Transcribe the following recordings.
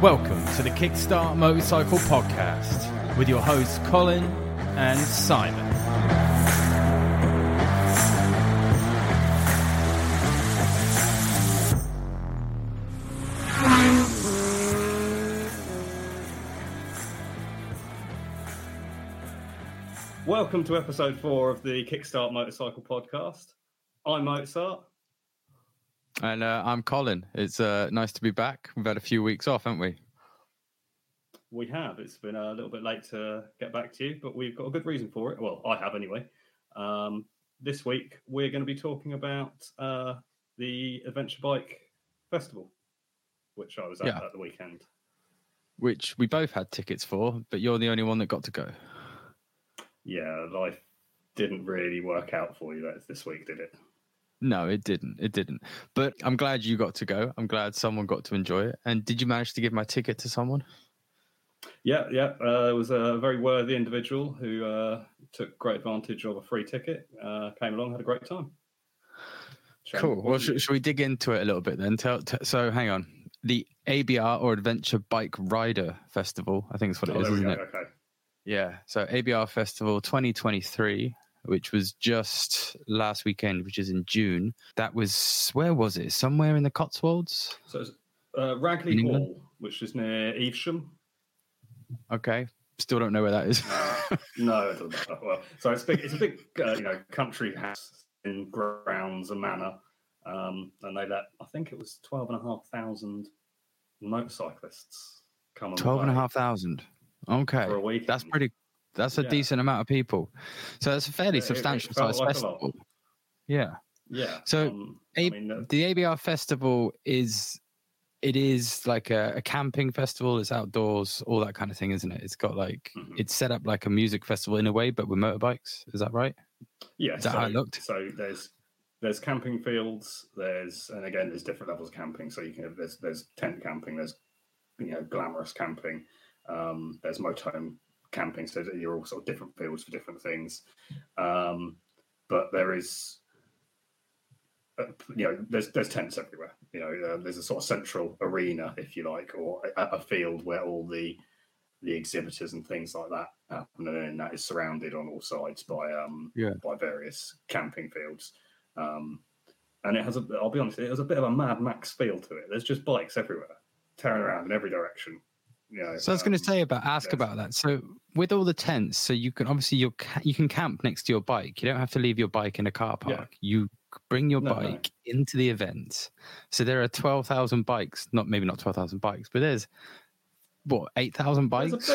Welcome to the Kickstart Motorcycle Podcast with your hosts Colin and Simon. Welcome to episode four of the Kickstart Motorcycle Podcast. I'm Mozart. And uh, I'm Colin. It's uh, nice to be back. We've had a few weeks off, haven't we? We have. It's been a little bit late to get back to you, but we've got a good reason for it. Well, I have anyway. Um, this week, we're going to be talking about uh, the Adventure Bike Festival, which I was at Yeah. at the weekend. Which we both had tickets for, but you're the only one that got to go. Yeah, life didn't really work out for you this week, did it? No, it didn't. It didn't. But I'm glad you got to go. I'm glad someone got to enjoy it. And did you manage to give my ticket to someone? Yeah, yeah. Uh, it was a very worthy individual who uh, took great advantage of a free ticket, uh, came along, had a great time. Cool. Well, should, should we dig into it a little bit then? Tell, t- so, hang on. The ABR or Adventure Bike Rider Festival, I think is what it Oh, is, isn't go. it? Okay. Yeah. So ABR Festival 2023, which was just last weekend, which is in June. That was where was it? Somewhere in the Cotswolds. So it's uh, Ragley? Hall, which is near Evesham. Okay. Still don't know where that is. No, it doesn't matter. Well, so it's big. It's a big, uh, you know, country house in grounds and manor, um, and they let I think it was twelve and a half thousand motorcyclists come Twelve and a half thousand. Okay. for a week. That's pretty. That's a Yeah. decent amount of people. So that's a fairly Yeah, it- it substantial size like festival. Yeah. Yeah. So, um, A- I mean, The ABR festival is it is like a, a camping festival. It's outdoors, all that kind of thing, isn't it? It's got like Mhm. it's set up like a music festival in a way, but with motorbikes. Is that right? Yeah, Is that so, how it looked? so there's there's camping fields. There's and again there's different levels of camping. So you can there's there's tent camping. There's you know glamorous camping. Um, there's motorhome camping. So that you're all sort of different fields for different things. Um, but there is. uh, You know, there's there's tents everywhere. You know, uh, there's a sort of central arena, if you like, or a, a field where all the the exhibitors and things like that happen, and then that is surrounded on all sides by um Yeah. by various camping fields. Um, and it has a, I'll be honest, it has a bit of a Mad Max feel to it. There's just bikes everywhere, tearing around in every direction. Know, So I was going to um, say about ask yes. about that. So with all the tents, so you can obviously you you can camp next to your bike. You don't have to leave your bike in a car Yeah. park. You bring your No, no. bike into the event. So there are twelve thousand bikes. Not maybe not twelve thousand bikes, but there's what eight thousand bikes.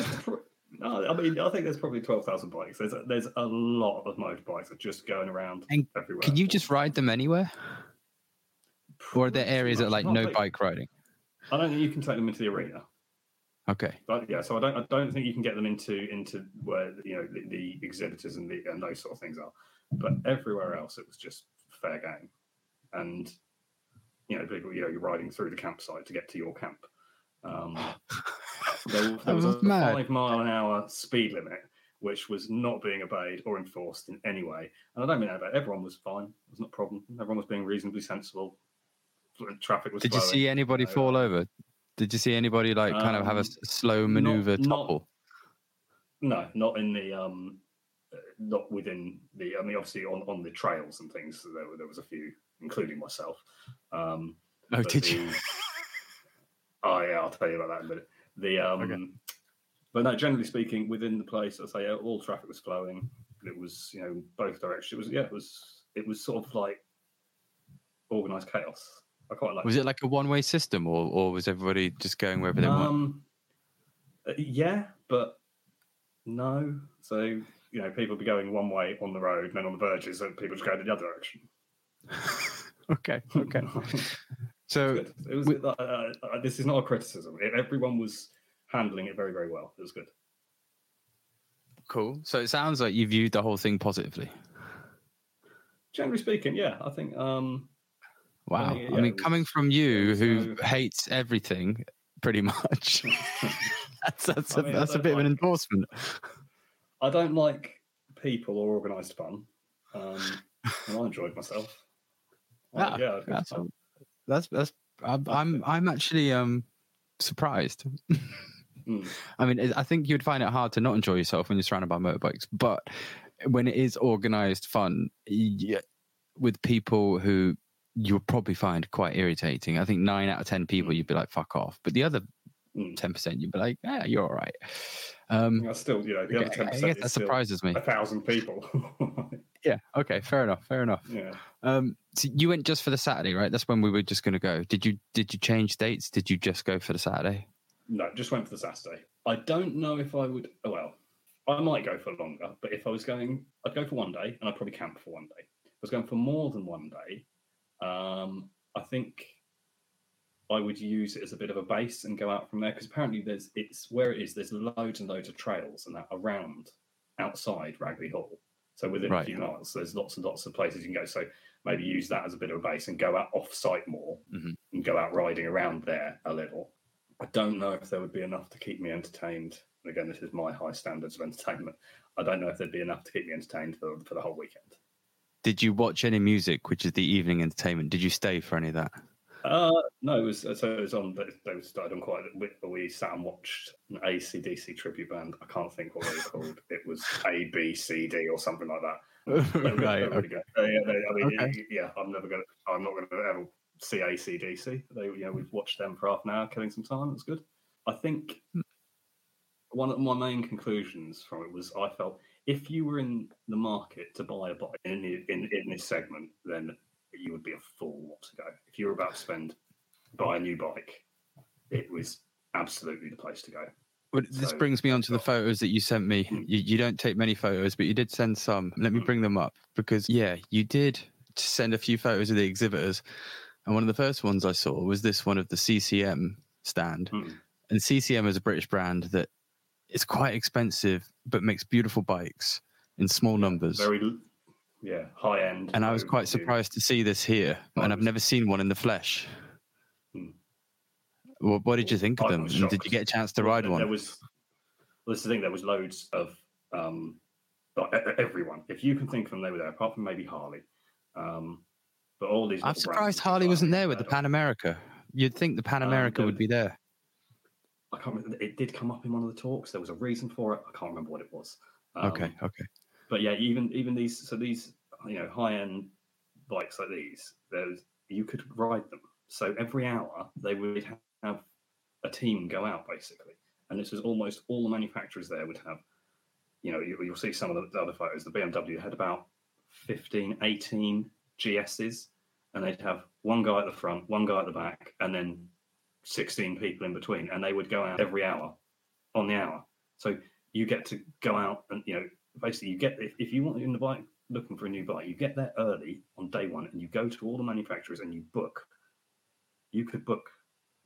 no, I mean, I think there's probably twelve thousand bikes. There's a, there's a lot of motorbikes that are just going around And everywhere. Can you just ride them anywhere, or are there areas that are like no big. bike riding? I don't think you can take them into the arena. Okay. But yeah, so I don't I don't think you can get them into into where you know the, the exhibitors and the and those sort of things are. But everywhere else, it was just fair game, and you know people you know you're riding through the campsite to get to your camp. Um, there, there was a mad. five mile an hour speed limit, which was not being obeyed or enforced in any way. And I don't mean that bad. Everyone was fine. It was not a problem. Everyone was being reasonably sensible. Traffic was. Did you see anybody know, fall over? Did you see anybody like kind of have a Um, slow maneuver not- topple? No, not in the um, uh, not within the. I mean, obviously on on the trails and things. There, were- there was a few, including myself. Um, Oh, did you? oh yeah, I'll tell you about that in a minute. The um, Okay. but no, generally speaking, within the place, I say all traffic was flowing. It was you know both directions. It was yeah, it was it was sort of like organized chaos. I quite like. Was it like a one way system, or or was everybody just going wherever they want? Um, uh, yeah, but no. So you know, people be going one way on the road, and then on the verges, and people just go in the other direction. okay, okay. So. It was. we- uh, uh, uh, this is not a criticism. It, everyone was handling it very, very well. It was good. cool. So it sounds like you viewed the whole thing positively. Generally speaking, yeah, I think. Um, Wow. yeah, I mean, coming from you, who hates everything, pretty much. that's that's I a, mean, I that's a bit of an endorsement. I don't like people or organised fun. Um, and I enjoyed myself. I- Ah, yeah, I a That's that's that's I'm I'm, I'm actually um surprised. Mm. I mean, I think you'd find it hard to not enjoy yourself when you're surrounded by motorbikes, but when it is organized fun with people who you'll probably find quite irritating. I think nine out of 10 people, Mm. you'd be like, fuck off. But the other Mm. 10%, you'd be like, yeah, you're all right. Um, That's still, you know, the okay, other ten I percent guess that surprises me. a thousand people. Yeah. Okay. Fair enough. Fair enough. yeah. Um, so you went just for the Saturday, right? That's when we were just going to go. Did you did you change dates? Did you just go for the Saturday? No, just went for the Saturday. I don't know if I would. oh, Well, I might go for longer, but if I was going, I'd go for one day, and I'd probably camp for one day. If I was going for more than one day, um, I think I would use it as a bit of a base and go out from there because apparently there's it's where it is. There's loads and loads of trails and that around outside Ragley Hall. So within Right. a few miles, there's lots and lots of places you can go. So maybe use that as a bit of a base and go out off site more Mhm. and go out riding around there a little. I don't know if there would be enough to keep me entertained. And again, this is my high standards of entertainment. I don't know if there'd be enough to keep me entertained for, for the whole weekend. Did you watch any music, which is the evening entertainment? Did you stay for any of that? Uh, no, it was so it was on. They they started on quite. We, we sat and watched an ACDC tribute band. I can't think what they were called. It was A B C D or something like that. Right. really. Uh, yeah, they, I mean, Okay. yeah, I'm never gonna. I'm not gonna ever see ACDC. They, you know, we've watched them for half an hour, killing some time. It's good. I think one of my main conclusions from it was I felt if you were in the market to buy a bike in in, in this segment, then you would be a fool not to go. If you were about to spend buy a new bike, it was absolutely the place to go. This So, brings me on to the photos that you sent me. Hmm. You, you don't take many photos, but you did send some. Let me Hmm. bring them up because, yeah, you did send a few photos of the exhibitors. And one of the first ones I saw was this one of the CCM stand. Mm. And CCM is a British brand that is quite expensive, but makes beautiful bikes in small numbers. Very, yeah, high end. and I was quite surprised to see this here, and I've never seen one in the flesh. Hmm. What, what did you think of them? And did you get a chance to ride one? There was. Well, this is the thing. There was loads of um, everyone. If you can think of them, they were there. Apart from maybe Harley, um, but all these. I'm surprised Harley wasn't there with the. Pan America. You'd think the Pan Um, America there would be there. I can't. Remember, it did come up in one of the talks. There was a reason for it. I can't remember what it was. Um, okay, okay. But yeah, even even these. So these, you know, high end bikes like these, there's you could ride them. So every hour they would have a team go out basically, and this was almost all the manufacturers there would have. You know, you, you'll see some of the other photos. The BMW had about 15, 18 GSs, and they'd have one guy at the front, one guy at the back, and then 16 people in between, and they would go out every hour on the hour. So you get to go out and, you know, basically you get, if, if you want in the bike, looking for a new bike, you get there early on day one and you go to all the manufacturers and you book. You could book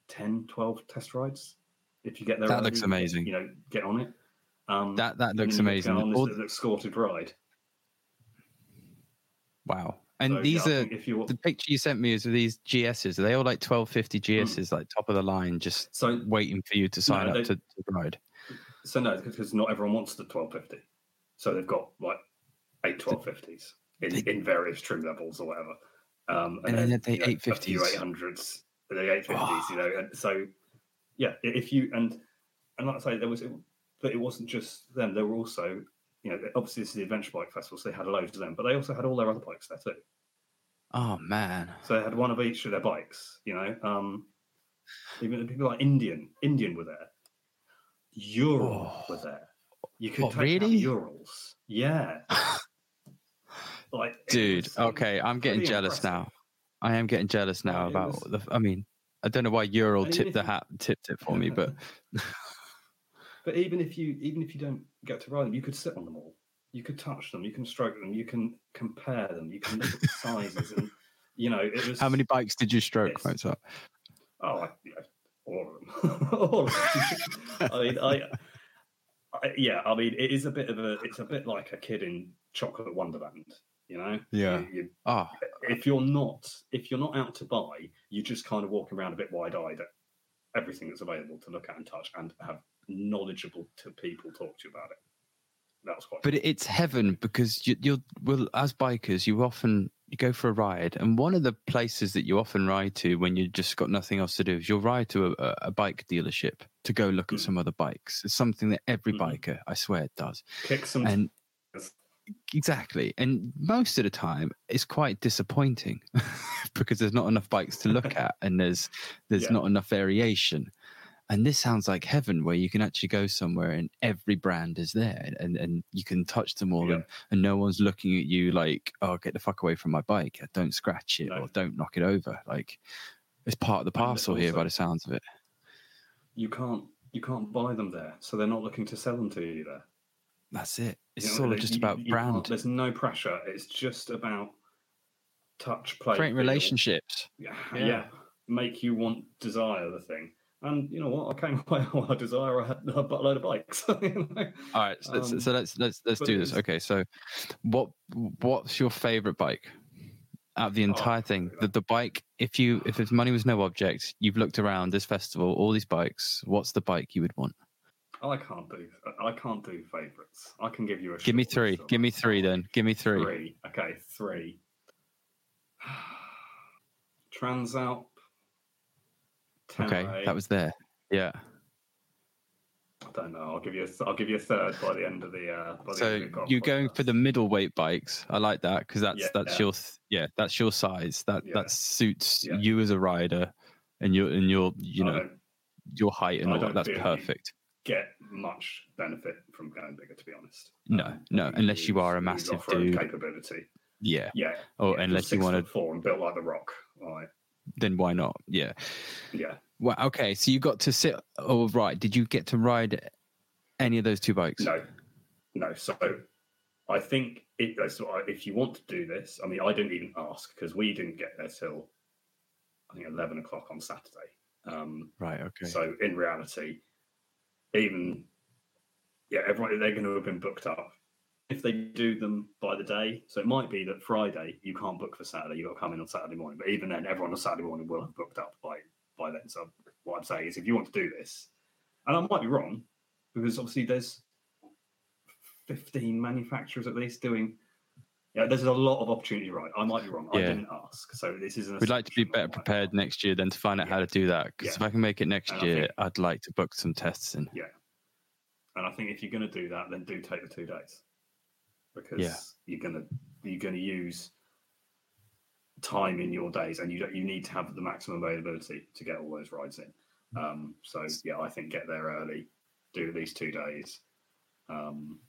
10, 12 test rides if you get there. That early, looks amazing. You know, get on it. Um, That that looks then you get amazing. On All- this escorted ride. wow. And So, these yeah, are if you the picture you sent me is of these GSs. Are they all like 1250 Hmm. GSs, like top of the line, just so waiting for you to sign No, up they- to, to ride? So no, because not everyone wants the twelve fifty. So they've got like eight twelve fifties in, They- in various trim levels or whatever. Um, And then they you know, a few 850s. eight hundreds, the eight fifties. You know, and so yeah, if you and and like I say, there was, but it wasn't just them. There were also, you know, obviously this is the Adventure Bike Festival, so they had loads of them, but they also had all their other bikes there too. Oh man. So they had one of each of their bikes. You know, um, even the people like Indian, Indian were there. Ural Oh. were there. You could Oh, take really? Urals. Yeah. Like Dude, okay, I'm getting jealous impressive. now. I am getting jealous now it about was- the. I mean, I don't know why Ural tipped if the hat, tipped it for me, but But even if you even if you don't get to ride them, you could sit on them all. You could touch them. You can stroke them. You can compare them. You can look at the sizes and you know it was how many bikes did you stroke. Mozart? Oh, I, yeah, all of them. all of them. I mean, I, I, yeah, I mean, it is a bit of a, it's a bit like a kid in Chocolate Wonderland, you know? Yeah. You, you, Oh, if you're not, if you're not out to buy, you just kind of walk around a bit wide-eyed at everything that's available to look at and touch, and have knowledgeable to people talk to you about it. That was quite. but it's heaven because you, you're well as bikers. You often you go for a ride, and one of the places that you often ride to when you've just got nothing else to do is you'll ride to a, a bike dealership to go look at Mm. some other bikes. It's something that every Mhm. biker, I swear, it does. Kick some. And exactly, and most of the time, it's quite disappointing because there's not enough bikes to look at, and there's there's Yeah. not enough variation. And this sounds like heaven, where you can actually go somewhere and every brand is there, and and you can touch them all, Yeah. and, and no one's looking at you like, "Oh, get the fuck away from my bike! Uh, don't scratch it No. or don't knock it over." Like it's part of the parcel here, by the sounds of it. you can't you can't buy them there, so they're not looking to sell them to you there. That's it. It's You know, all they- just you- about you brand, There's no pressure. It's just about touch, play, creating relationships. Yeah, Yeah. yeah, make you want desire the thing. And you know what? I came away while I desire I had a buttload of bikes. you know? All right, so, let's Um, so let's let's let's do this. Okay, so what what's your favorite bike out of the Oh, entire thing? look The the bike. If you if if money was no object, you've looked around this festival, all these bikes. What's the bike you would want? I can't do. I can't do favourites. I can give you a. Give me three. Give me three then. Give me three. Three. Okay, three. Transalp. Okay, Tenere. that was there. Yeah. I don't know. I'll give you. A I'll give you a third by the end of the. Uh, by the So end of the you're going for the middleweight bikes. I like that because that's Yeah. that's your yeah that's your size. That Yeah. that suits Yeah. you as a rider, and your and your you know your height and I all. that. don't That's perfect. get much benefit from going bigger, to be honest. No, Um, no, unless you are a massive dude. capability. Yeah. Yeah. Or yeah, unless you want to, and built like the Rock. Right. Then why not? Yeah. Yeah. Well, okay. So you got to sit. Oh, right. Did you get to ride any of those two bikes? No, no. So I think it, so if you want to do this, I mean, I didn't even ask because we didn't get there till I think eleven o'clock on Saturday. Um, Right. Okay. So in reality, even yeah, everyone they're going to have been booked up if they do them by the day. So it might be that Friday you can't book for Saturday. You've got to come in on Saturday morning. But even then, everyone on Saturday morning will have booked up by by then. So what I'm saying is, if you want to do this, and I might be wrong because obviously there's 15 manufacturers at least doing. Yeah, there's a lot of opportunity, right? I might be wrong. I didn't ask, so this is. We'd like to be better prepared next year than to find out how to do that. Because Yeah. if I can make it next And year, think- I'd like to book some tests in. And I think if you're going to do that, then do take the two days because Yeah. you're to you're to use time in your days, and you you need to have the maximum availability to get all those rides in. Um, so yeah, I think get there early, do at least two days. Um,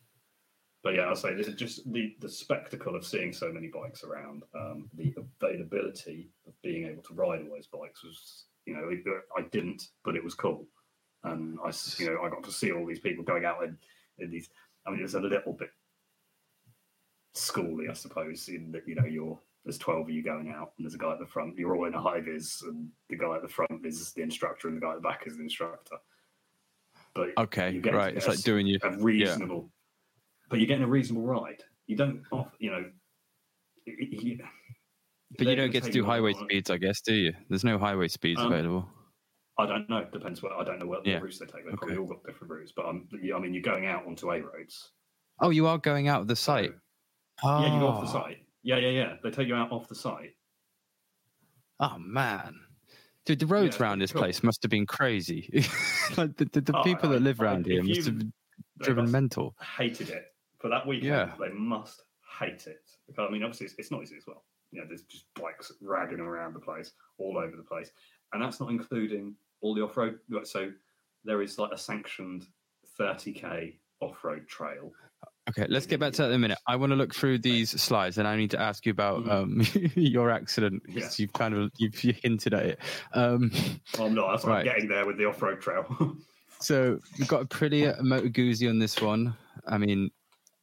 but yeah, I'll say this is just the the spectacle of seeing so many bikes around, um, the availability of being able to ride all those bikes was, you know, I didn't, but it was cool and I, you know, I got to see all these people going out in, in these. I mean, it was a little bit schooly, I suppose, in that you know you're there's twelve of you going out, and there's a guy at the front. You're all in a high vis, and the guy at the front is the instructor, and the guy at the back is the instructor. But Okay. you Right. It's like doing you. a reasonable, but you're getting a reasonable ride. You don't, you know. y- y- y- But you don't get to do highway on- speeds, I guess, do you? There's no highway speeds Um, available. I don't know. Depends what I don't know what Yeah. the routes they take. They Okay. probably all got different routes. But yeah, I mean, you're going out onto A roads. Oh, you are going out of the so- site. Yeah, you go off the Oh. site. Yeah, yeah, yeah. They take you out off the site. Oh man, dude, the roads it's around this cool. place must have been crazy. like the, the, the Oh, people I- that live I- around here must you- have driven must mental. hated it for that weekend. Yeah. They must hate it. Because, I mean, obviously, it's, it's noisy as well. You know, there's just bikes ragging around the place, all over the place, and that's not including all the off-road. So there is like a sanctioned 30k off-road trail. Okay, let's get back to that in a minute. I want to look through these slides, and I need to ask you about Mhm. um, your accident because you've kind of you've you hinted at it. Um, Well, I'm not. That's Right. I'm getting there with the off-road trail. so we've got a pretty uh, Moto Guzzi on this one. I mean,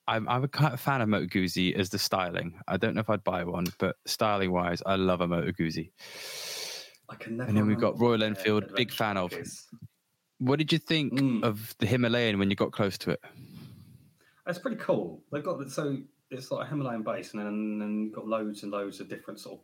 I'm I'm a kind of fan of Moto Guzzi as the styling. I don't know if I'd buy one, but styling wise, I love a Moto Guzzi. I can never. And then we've got Royal Enfield, big fan of. What did you think Mm. of the Himalayan when you got close to it? It's pretty cool. They've got so it's like a Himalayan base, and then then got loads and loads of different sort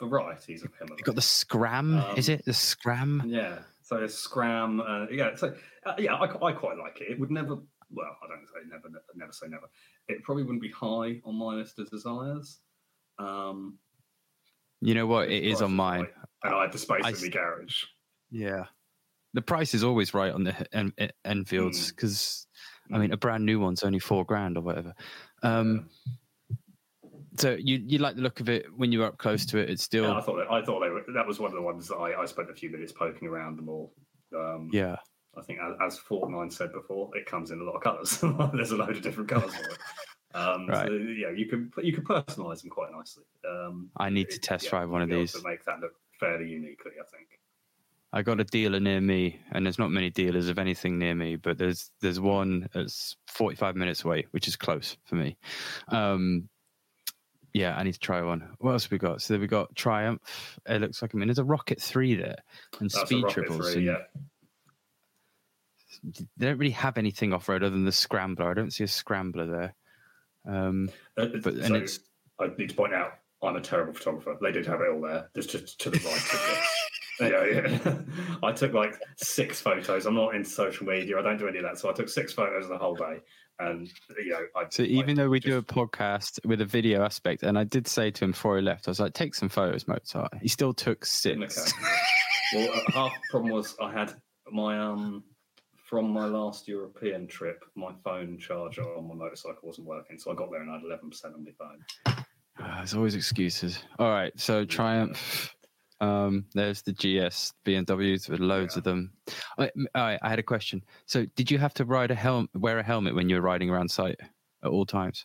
of varieties of Himalayan. You've got the Scram, is Um, it the Scram? Yeah. So it's Scram. Uh, yeah. So uh, yeah, I, I quite like it. It would never. Well, I don't say never. Never say never. It probably wouldn't be high on my list of desires. Um, You know what? It is on mine. right, and I had the space I in the garage. Yeah. The price is always right on the en- en- Enfields because, I mean, a brand new one's only four grand or whatever. Um, So you you like the look of it when you were up close to it. It's still Yeah, I thought that, I thought they were, that was one of the ones that I, I spent a few minutes poking around them all. Um, yeah. I think as, as FortNine said before, it comes in a lot of colours. There's a load of different colours for it. Um, Right. So, yeah, you can you can personalise them quite nicely. Um, I need to it- test yeah, drive one of these. to make that look fairly uniquely. I think. I got a dealer near me, and there's not many dealers of anything near me, but there's there's one that's 45 minutes away, which is close for me. Um, yeah, I need to try one. What else have we got? So we got Triumph. It looks like I mean, there's a Rocket Three there, and That's Speed Triples. three, yeah. They don't really have anything off road other than the Scrambler. I don't see a Scrambler there. Um, Uh, But- and so it's- I need to point out I'm a terrible photographer. They did have it all there. Just to, to the right of this. Yeah, yeah. I took like six photos. I'm not into social media. I don't do any of that. So I took six photos the whole day. And you know, I so I even though we do a podcast with a video aspect, and I did say to him before he left, I was like, "Take some photos, Mozart." He still took six. Okay. well, uh, half the problem was I had my um from my last European trip, my phone charger on my motorcycle wasn't working, so I got there and I had eleven percent on my phone. Ah, There's always excuses. All right, so Triumph. Um, there's the GS BMWs with loads Yeah. of them. I, I, I had a question. So, did you have to ride a helmet, wear a helmet when you were riding around site at all times?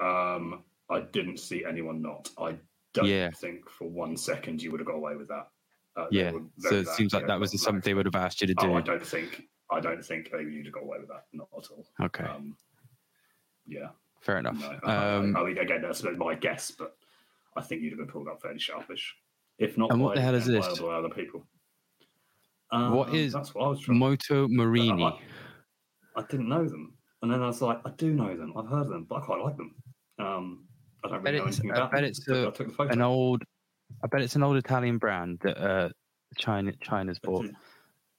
Um, I didn't see anyone not. I don't Yeah. think for one second you would have got away with that. Uh, Yeah. were So it seems like that was something they would have asked you to do. Oh, I don't think. I don't think they would have got away with that. Not at all. okay, Um, yeah. fair enough. No. I- Um, I, I mean, again, that's my guess, but I think you'd have been pulled up fairly sharpish. If not, And what the hell is this? other- other people. What Um, is that's what I was trying. Moto Morini. I, I didn't know them, and then I was like, I do know them. I've heard of them, but I quite like them. Um, I don't bet really know it's- anything I about bet them. it's I took- a- I took the photo. An old, I bet it's an old Italian brand that uh, China China's bought.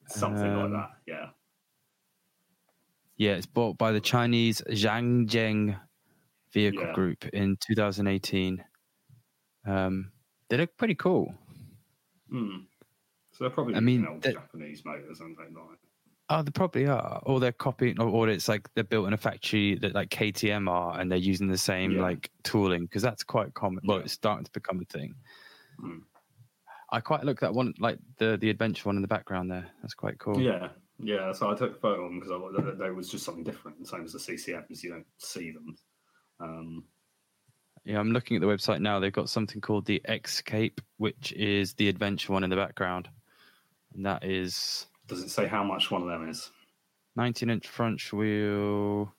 Something Um, like that. Yeah. Yeah, it's bought by the Chinese Zhongneng Vehicle Yeah. Group in 2018. Um, they look pretty cool. Hmm. So they're probably I mean, that- Japanese motors, aren't they? Like, Oh, they probably are. Or they're copying, or, or it's like they're built in a factory that like KTM are, and they're using the same Yeah. like tooling because that's quite common. Well, Yeah. it's starting to become a thing. Hmm. I quite look that one, like the the adventure one in the background there. That's quite cool. Yeah, yeah. So I took a photo of them because there, there was just something different. The same as the CCMs, you don't see them. Um, Yeah, I'm looking at the website now. They've got something called the Escape, which is the adventure one in the background, and that is does it say how much one of them is? 19 inch front wheel,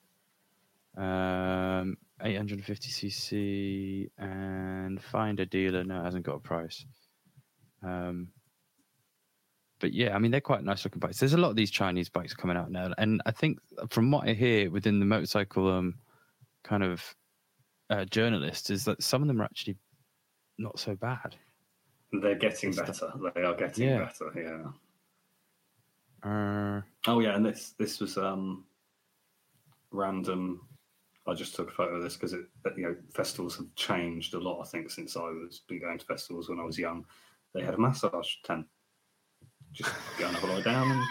um, 850cc, and find a dealer. No, it hasn't got a price. Um, but yeah, I mean, they're quite nice looking bikes. There's a lot of these Chinese bikes coming out now. And I think from what I hear within the motorcycle um, kind of uh, journalists is that some of them are actually not so bad. They're getting better. They are getting Yeah. better. Yeah. Uh, Oh yeah, and this this was um random. I just took a photo of this because it you know festivals have changed a lot. I think since I was been going to festivals when I was young, they had a massage tent. Just go and have a lie down, and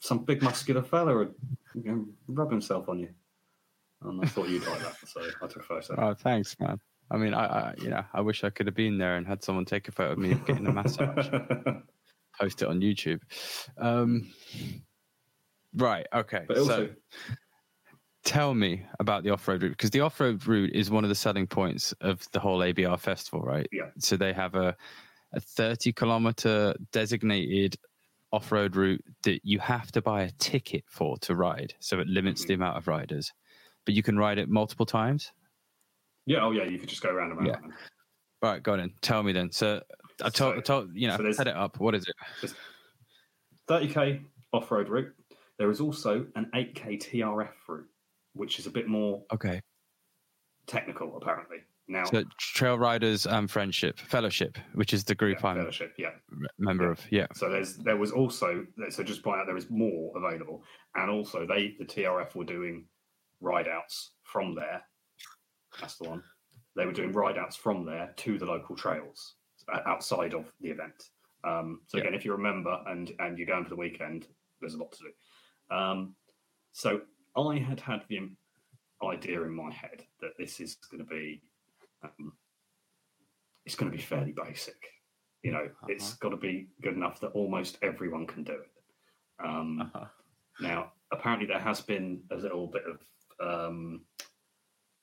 some big muscular fella would you know, rub himself on you. And I thought you'd like that, so I took a photo. oh, thanks, man. I mean, I, I, you know, I wish I could have been there and had someone take a photo of me getting a massage. post it on YouTube. Um, right. Okay. but also, so tell me about the off-road route because the off-road route is one of the selling points of the whole ABR festival, right? Yeah. So they have a a 30 kilometer designated off-road route that you have to buy a ticket for to ride, so it limits the Mhm. amount of riders. But you can ride it multiple times. yeah, oh yeah, you could just go around and around. Yeah. Right, go on then. Tell me then. So I told, So- I told you know, so set it up. What is it? 30k off-road route. There is also an 8k TRF route, which is a bit more Okay. technical, apparently. Now, So Trail Riders um, Friendship Fellowship, which is the group yeah, I'm fellowship, yeah. a member Yeah. of. Yeah. So there's there was also so just point out there is more available, and also they the TRF were doing ride outs from there. That's the one. they were doing ride outs from there to the local trails uh, outside of the event. Um, so Yeah. again, if you remember and and you're going for the weekend, there's a lot to do. Um, so I had had the idea in my head that this is going to be um, it's going to be fairly basic. You know, it's Uh-huh. got to be good enough that almost everyone can do it. Um, Uh-huh. now, apparently, there has been a little bit of um,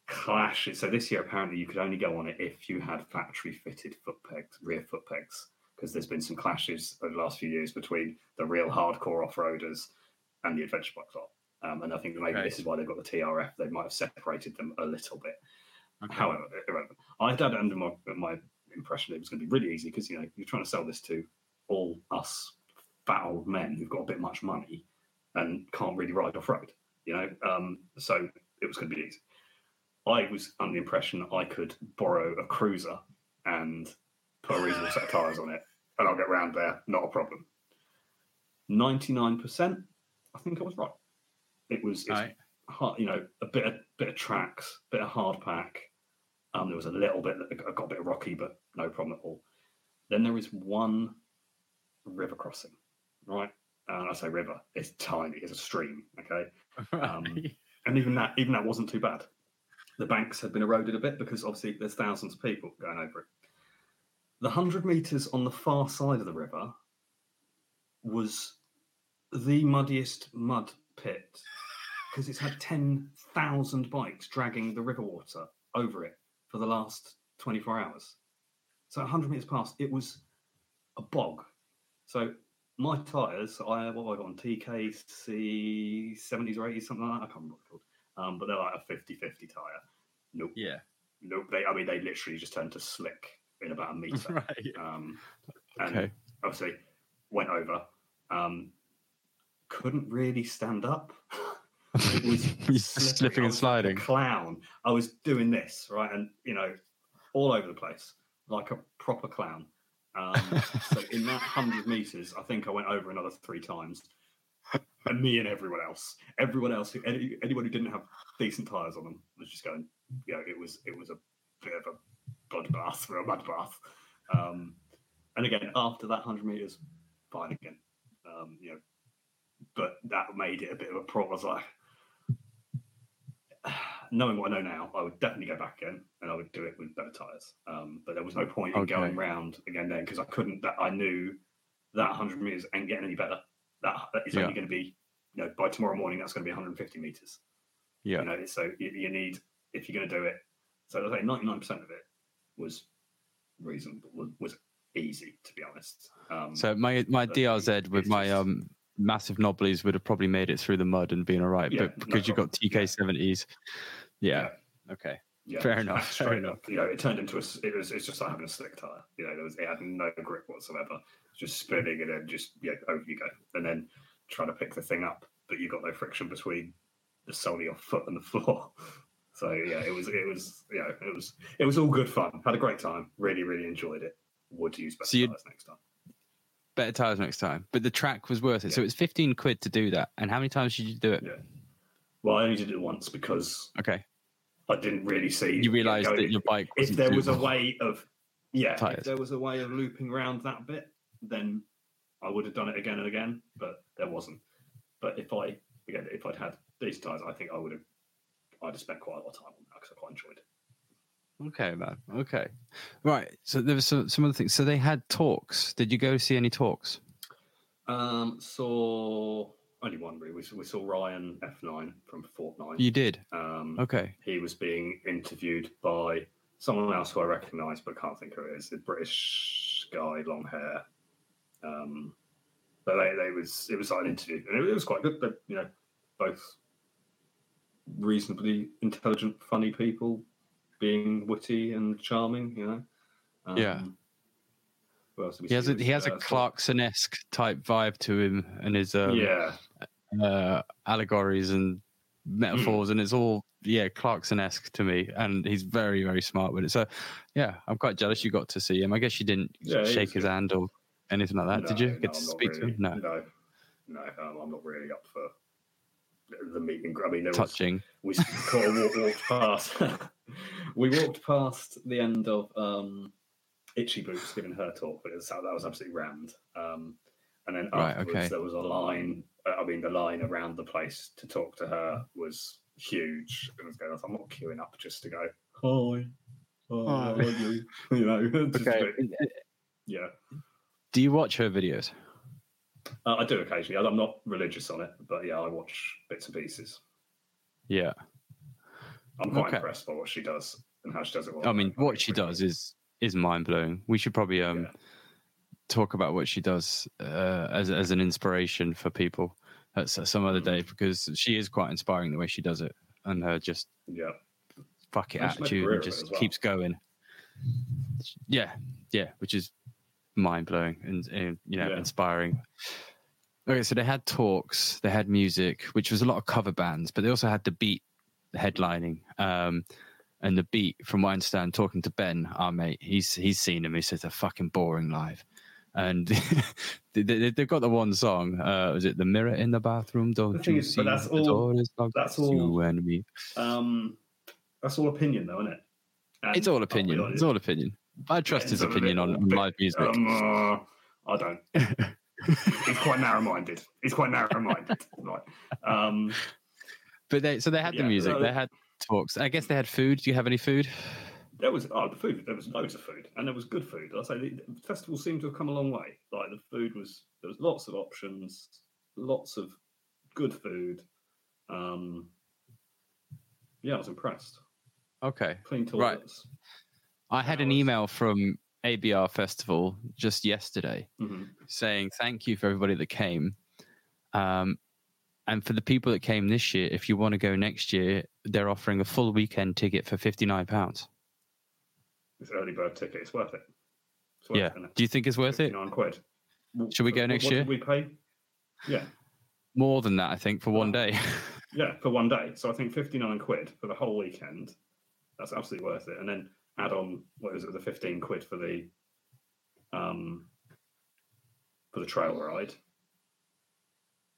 clash. So this year, apparently, you could only go on it if you had factory fitted foot pegs, rear foot pegs, because there's been some clashes over the last few years between the real hardcore off roaders and the adventure bike lot. Um, and I think maybe Okay. this is why they've got the TRF. They might have separated them a little bit. Okay. However, irrelevant. I had under my, my impression it was going to be really easy because you know you're trying to sell this to all us fat old men who've got a bit much money and can't really ride off road. You know, um, so it was going to be easy. I was under the impression I could borrow a cruiser and put a reasonable set of tires on it, and I'll get round there, not a problem. Ninety nine percent, I think I was right. It was Right. hard, you know, a bit of bit of tracks, bit of hard pack. Um, there was a little bit that got a bit rocky, but no problem at all. Then there is one river crossing, right? And I say river, it's tiny, it's a stream, okay. Um, And even that, even that wasn't too bad. The banks had been eroded a bit because obviously there's thousands of people going over it. The hundred meters on the far side of the river was the muddiest mud pit because it's had 10,000 bikes dragging the river water over it for the last 24 hours. So 100 meters past, it was a bog. So my tyres, I what have I got on TKC 70s or 80s, something like that. I can't remember what they're called. Um, but they're like a 50 50 tyre. Nope. yeah. Nope. They, I mean, they literally just turned to slick in about a meter. right. Um, and Okay. obviously went over. Um, couldn't really stand up. it was You're slipping and was like a sliding. clown. I was doing this right, and you know, all over the place like a proper clown. Um, so in that hundred meters, I think I went over another three times. And me and everyone else, everyone else, who, any, anyone who didn't have decent tires on them, was just going. You know, it was it was a bit of a bloodbath or a mud bath. Um, and again, after that hundred meters, fine again. Um, you know, but that made it a bit of a problem. I was like, knowing what I know now, I would definitely go back again, and I would do it with better tires. Um, but there was no point in Okay. going round again then because I couldn't. That I knew that 100 meters ain't getting any better. That, that is Yeah. only going to be, you know, by tomorrow morning that's going to be 150 meters. Yeah. You know, so you, you need if you're going to do it. So I say 99 percent of it was reasonable, was, was easy to be honest. Um, So my my DRZ with my um massive knobblies would have probably made it through the mud and been all right. Yeah, but no because you've got TK seventies, yeah. Okay. Yeah, Fair enough, fair enough. you know, it turned into a. It was. It's just like having a slick tire. You know, there was. It had no grip whatsoever. Just spinning and then just yeah, over you go, and then trying to pick the thing up, but you got no friction between the sole of your foot and the floor. So yeah, it was. It was. Yeah, it was. It was all good fun. Had a great time. Really, really enjoyed it. Would use better So you- tires next time. Better tires next time. But the track was worth it. So Yeah. it's fifteen quid to do that. And how many times did you do it? Yeah. Well, I only did it once because Okay. I didn't really see. You realised that your bike if there was a way of yeah Tyres. if there was a way of looping around that bit then i would have done it again and again but there wasn't but if i again if i'd had these tires i think i would have i'd have spent quite a lot of time on that because i quite enjoyed it Okay, man. Okay. Right. So there was some, some other things. So they had talks. Did you go see any talks? um saw only one really we saw, we saw ryan f9 from FortNine You did. um Okay. he was being interviewed by someone else who I recognise but can't think who it is. A British guy, long hair. Um, but they, they was it was like an interview, and it, was quite good. But you know, both reasonably intelligent, funny people, being witty and charming. You know. Um, Yeah. Who else did we He has a he has a Uh, Clarkson-esque type vibe to him and his um, yeah, uh, allegories and metaphors, and it's all yeah Clarkson-esque to me. And he's very very smart with it. So yeah, I'm quite jealous you got to see him. I guess you didn't Yeah, shake his good. hand or anything like that, did you? No, Get no, to speak really, to him? No. no, no. I'm not really up for the meeting. I mean, there was, touching. we sort of walked, walked past. we walked past the end of um, Itchy Boots giving her talk, but it was, that was absolutely rammed. Um, and then Right, afterwards, okay. there was a line. uh, I mean, the line around the place to talk to her was huge. It was going. I'm not queuing up just to go. Hi. Oh, Hi. how are you? you know, just Okay. bit- yeah. Do you watch her videos? Uh, I do occasionally. I'm not religious on it, but yeah, I watch bits and pieces. Yeah. I'm quite Okay. impressed by what she does and how she does it. well. I mean, I what she really does is is mind blowing. We should probably um Yeah. talk about what she does uh, as as an inspiration for people at some other Mm. day because she is quite inspiring the way she does it and her just. Yeah. fuck it And she's made a attitude and just well. keeps going. Yeah, yeah, which is mind blowing and, and you know Yeah. inspiring. Okay, so they had talks, they had music, which was a lot of cover bands, but they also had the beat headlining. Um, and the beat, from what I understand, talking to Ben, our mate, he's he's seen him. He says they're fucking boring live, and they, they, they've got the one song. Uh, was it the mirror in the bathroom? Don't you see but that's all- door is locked? that's all- you and me. Um, that's all opinion, though, isn't it? And It's all opinion. It's all opinion. I trust Ben's his opinion on, on live music. Um, uh, I don't. He's quite narrow-minded. He's quite narrow-minded. right. Um, But they so they had the music, so- they had talks. I guess they had food. Do you have any food? there was oh, the food. There was loads of food, and there was good food. I say the festival seemed to have come a long way. Like the food was there was lots of options, lots of good food. Um, yeah, I was impressed. Okay. Clean Right. toilets. I had an email from ABR Festival just yesterday hmm saying thank you for everybody that came. Um, and for the people that came this year, if you want to go next year, they're offering a full weekend ticket for fifty nine pounds. It's early bird ticket. It's worth it. It's worth Yeah. it, it? Do you think it's worth it? 59 quid. Should we go next what year? We pay? Yeah, More than that, I think, for one day. yeah, for one day. So I think 59 quid for the whole weekend. That's absolutely worth it. And then add on what is it, the 15 quid for the um for the trail ride.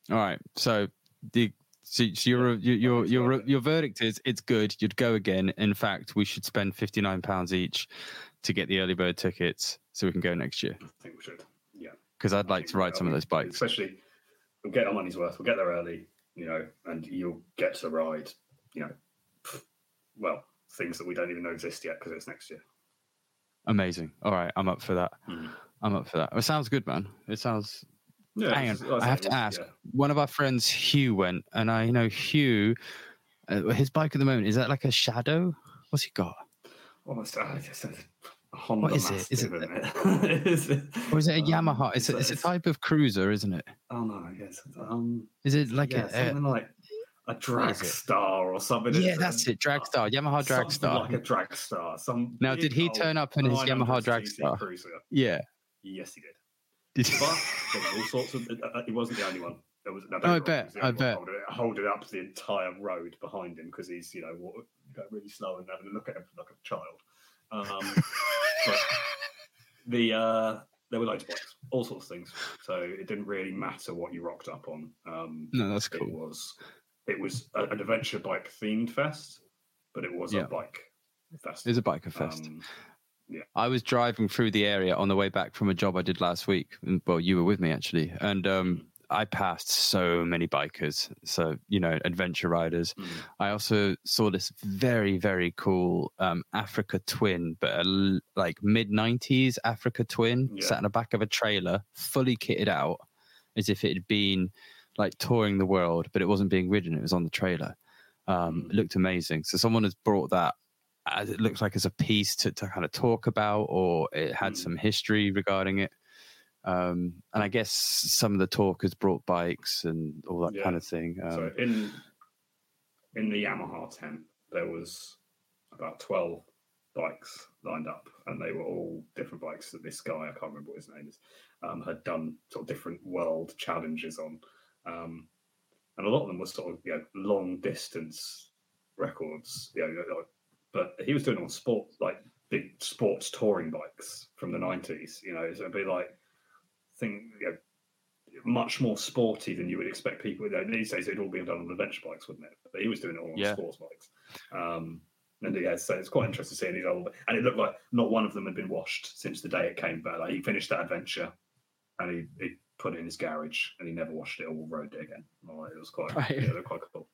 All right. So the so, so your your your your, your verdict is it's good. You'd go again. In fact, we should spend fifty nine pounds each to get the early bird tickets so we can go next year. I think we should. Yeah. Because I'd I like to ride some of those bikes. Especially we'll get our money's worth. We'll get there early, you know, and you'll get to ride, you know, well, things that we don't even know exist yet because it's next year. Amazing. All right, I'm up for that. Mhm. I'm up for that. It sounds good, man. It sounds. Yeah, Hang on, I have to ask. yeah. One of our friends, Hugh, went, and I know Hugh. Uh, his bike at the moment is that like a shadow? What's he got? Almost, just a Honda What is it? Is it isn't it? Is it- Or is it a um, Yamaha? It's a, it's a type of cruiser, isn't it? Oh no, yes. Um, Is it like yeah, a, a like a drag star or something. yeah? That's it. Dragstar, Yamaha Dragstar. like a drag star. Some Now, did he turn up in his Yamaha Dragstar? Cruiser. Yeah. Yes, he did. Did he- But there were all sorts of. Uh, uh, he wasn't the only one. There was. No, Oh, I get me wrong, bet, was I bet. Holding up the entire road behind him because he's you know going really slow and having a look at him like a child. Um, but the uh, there were loads of bikes, all sorts of things. So it didn't really matter what you rocked up on. Um, no, that's cool. It was it was a, an adventure bike themed fest, but it was Yeah. a bike fest. It's a biker fest. Um, I was driving through the area on the way back from a job I did last week. and- Well, you were with me actually, and um, I passed so many bikers. So you know, adventure riders. mm, I also saw this very very cool um, Africa Twin, but a like mid '90s Africa Twin Yeah. sat in the back of a trailer, fully kitted out, as if it had been like touring the world, but it wasn't being ridden; it was on the trailer. Um, Mm. It looked amazing. So someone has brought that. As it looks like as a piece to, to kind of talk about, or it had Mm. some history regarding it. Um, and I guess some of the talk has brought bikes and all that Yeah. kind of thing. Um, so in in the Yamaha tent, there was about twelve bikes lined up, and they were all different bikes that this guy I can't remember what his name is um, had done sort of different world challenges on, um, and a lot of them were sort of you know long distance records, you know, like- but he was doing it on sport like big sports touring bikes from the nineties. You know, so it'd be like thing you know much more sporty than you would expect people. These days, it'd all be done on adventure bikes, wouldn't it? But he was doing it all on Yeah. sports bikes. Um, and yeah, so it's quite interesting seeing these old. And it looked like not one of them had been washed since the day it came back. Like he finished that adventure, and he, he put it in his garage, and he never washed it or rode it again. Oh, it was quite, Right. yeah, they're quite cool.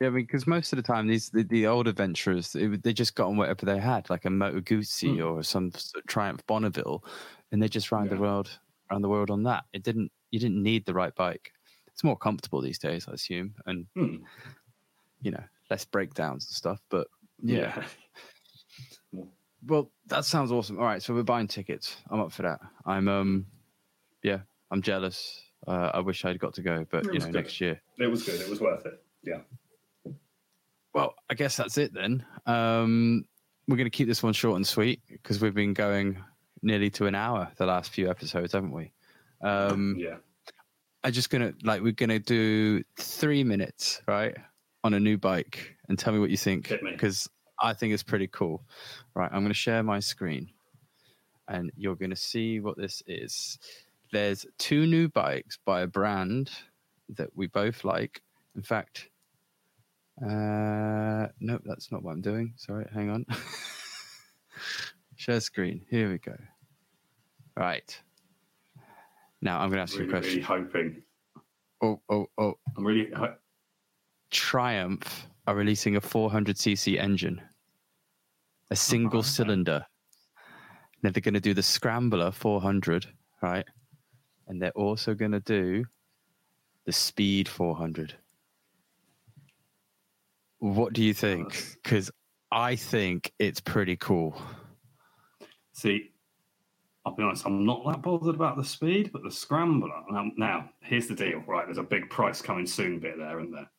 Yeah, I mean, because most of the time these the, the old adventurers it, they just got on whatever they had, like a Moto Guzzi Hmm. or some Triumph Bonneville, and they just ran the world around the world on that. It didn't you didn't need the right bike. It's more comfortable these days, I assume, and Hmm. you know less breakdowns and stuff. But yeah, Yeah. well, that sounds awesome. All right, so we're buying tickets. I'm up for that. I'm um, yeah, I'm jealous. Uh, I wish I'd got to go, but It you know, good. next year. It was good. It was worth it. Yeah. Well, I guess that's it then. Um, we're going to keep this one short and sweet because we've been going nearly to an hour the last few episodes, haven't we? Um, Yeah. I'm just gonna like we're gonna do three minutes, right, on a new bike, and tell me what you think because I think it's pretty cool. Right, I'm gonna share my screen, and you're gonna see what this is. There's two new bikes by a brand that we both like. In fact, uh, no, that's not what I'm doing. Sorry, hang on. share screen. Here we go. Right. Now I'm gonna ask you a Really, question. really hoping. Oh, oh, oh. I'm really. ho- Triumph are releasing a 400cc engine, a single okay. cylinder. Now they're going to do the Scrambler 400, right? And they're also going to do the Speed 400. What do you think? Because I think it's pretty cool. See, I'll be honest, I'm not that bothered about the speed, but the scrambler. Now, now here's the deal, right? There's a big price coming soon bit there, isn't there?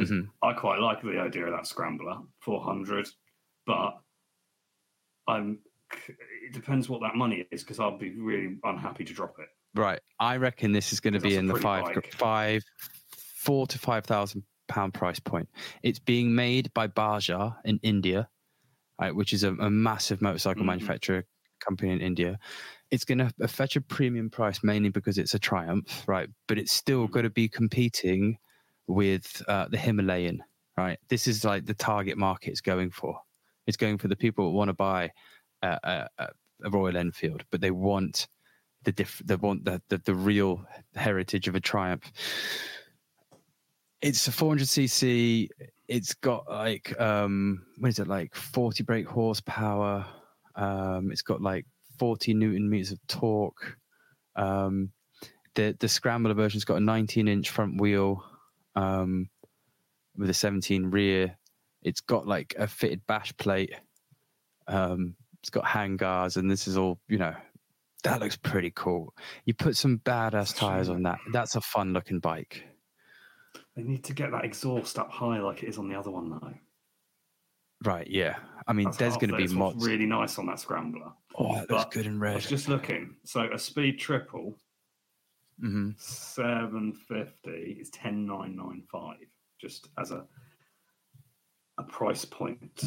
Mhm. I quite like the idea of that scrambler, 400, but I'm. It depends what that money is because I'll be really unhappy to drop it. Right. I reckon this is going to be in the five, bike. five, four to five thousand pound price point. It's being made by Bajaj in India, right, which is a, a massive motorcycle Mhm. manufacturer company in India. It's going to fetch a premium price mainly because it's a Triumph, right? But it's still Mhm. going to be competing with uh, the Himalayan, right? This is like the target market it's going for. It's going for the people who want to buy a, a- a Royal Enfield, but they want the diff- they want the, the the real heritage of a Triumph. It's a 400cc. It's got like um, what is it like 40 brake horsepower. Um, it's got like 40 newton meters of torque. Um, the the scrambler version's got a 19 inch front wheel um, with a 17 rear. It's got like a fitted bash plate. Um, it's got handguards, and this is all you know. That looks pretty cool. You put some badass tires on that. That's a fun looking bike. They need to get that exhaust up high like it is on the other one, though. Right, yeah. I mean, That's there's going to be mods. really nice on that scrambler. oh, that looks but good in I red. was just looking. So a speed triple mm-hmm. 750 is 10995 just as a a price point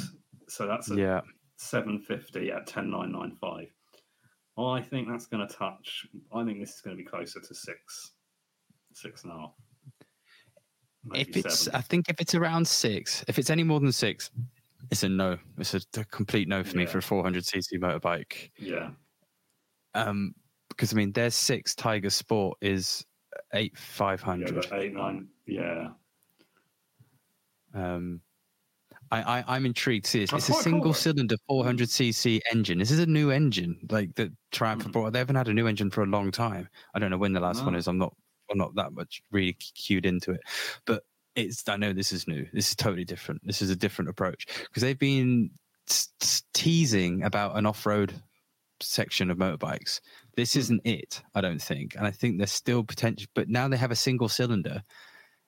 so that's a Yeah, 750 at 10995 i think that's going to touch i think this is going to be closer to six six and a half maybe if it's, seven. I think if it's around six, if it's any more than six, it's a no. It's a, a complete no for me for a 400cc motorbike. yeah Um, because I mean, their six Tiger Sport is eight five yeah, eight nine yeah Um, I, I I'm intrigued. See, it's, That's it's a quite cool, single cylinder 400cc engine. This is a new engine, like the Triumph Mhm. brought. They haven't had a new engine for a long time. I don't know when the last one is. I'm not I'm not that much really cued into it, but it's. I know this is new. This is totally different. This is a different approach because they've been teasing about an off-road section of motorbikes. This Hmm. isn't it, I don't think. And I think there's still potential, but now they have a single cylinder.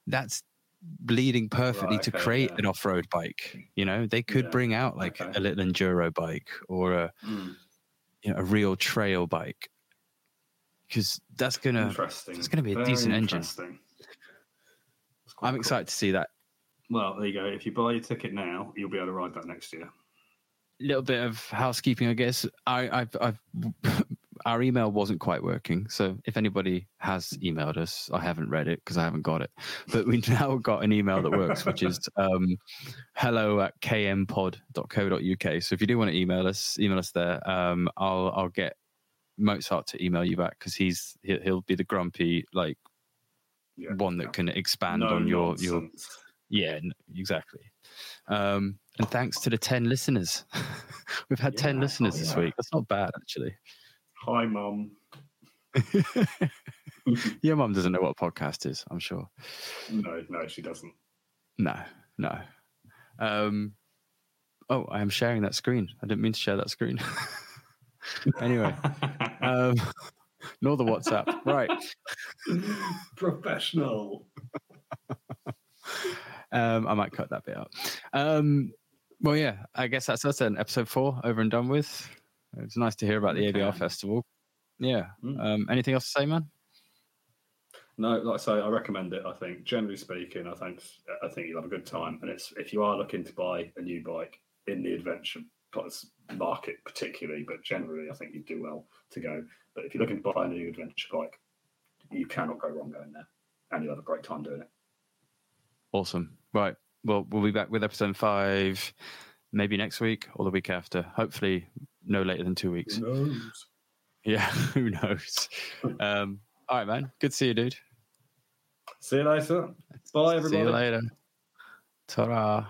That's bleeding perfectly Right, to okay, create yeah. an off-road bike. You know, they could Yeah, bring out like okay. a little enduro bike or a Mm, you know, a real trail bike because that's gonna. it's gonna be a Very decent engine. interesting. It's quite I'm cool. excited to see that. well there you go if you buy your ticket now you'll be able to ride that next year little bit of housekeeping, I guess. I, I've, I've, our email wasn't quite working. So if anybody has emailed us, I haven't read it because I haven't got it. But we now got an email that works, which is um, hello at kmpod.co.uk. So if you do want to email us, email us there. Um, I'll I'll get Mozart to email you back because he's he'll, he'll be the grumpy like Yeah, one that yeah. can expand No on your your yeah exactly. Um, and thanks to the ten listeners, we've had ten listeners oh, this week. That's not bad actually. Hi, mum. Your mum doesn't know what a podcast is, I'm sure. No, no, she doesn't. No, no. Um, oh, I am sharing that screen. I didn't mean to share that screen. anyway, um, nor the WhatsApp. Right. Professional. Um, I might cut that bit out. Um, well, yeah, I guess that's us then. Episode four over and done with. It's nice to hear about the ABR festival. Yeah. Mm. Um, anything else to say, man? No, like I say, I recommend it. I think, generally speaking, I think I think you'll have a good time. And it's if you are looking to buy a new bike in the adventure plus market, particularly, but generally, I think you'd do well to go. But if you're looking to buy a new adventure bike, you cannot go wrong going there, and you'll have a great time doing it. Awesome. Right. Well, we'll be back with episode five maybe next week or the week after. Hopefully, no later than two weeks. knows? Yeah, who knows? um, all right, man. Good to see you, dude. See you later. Bye, everybody. See you later. Ta-ra.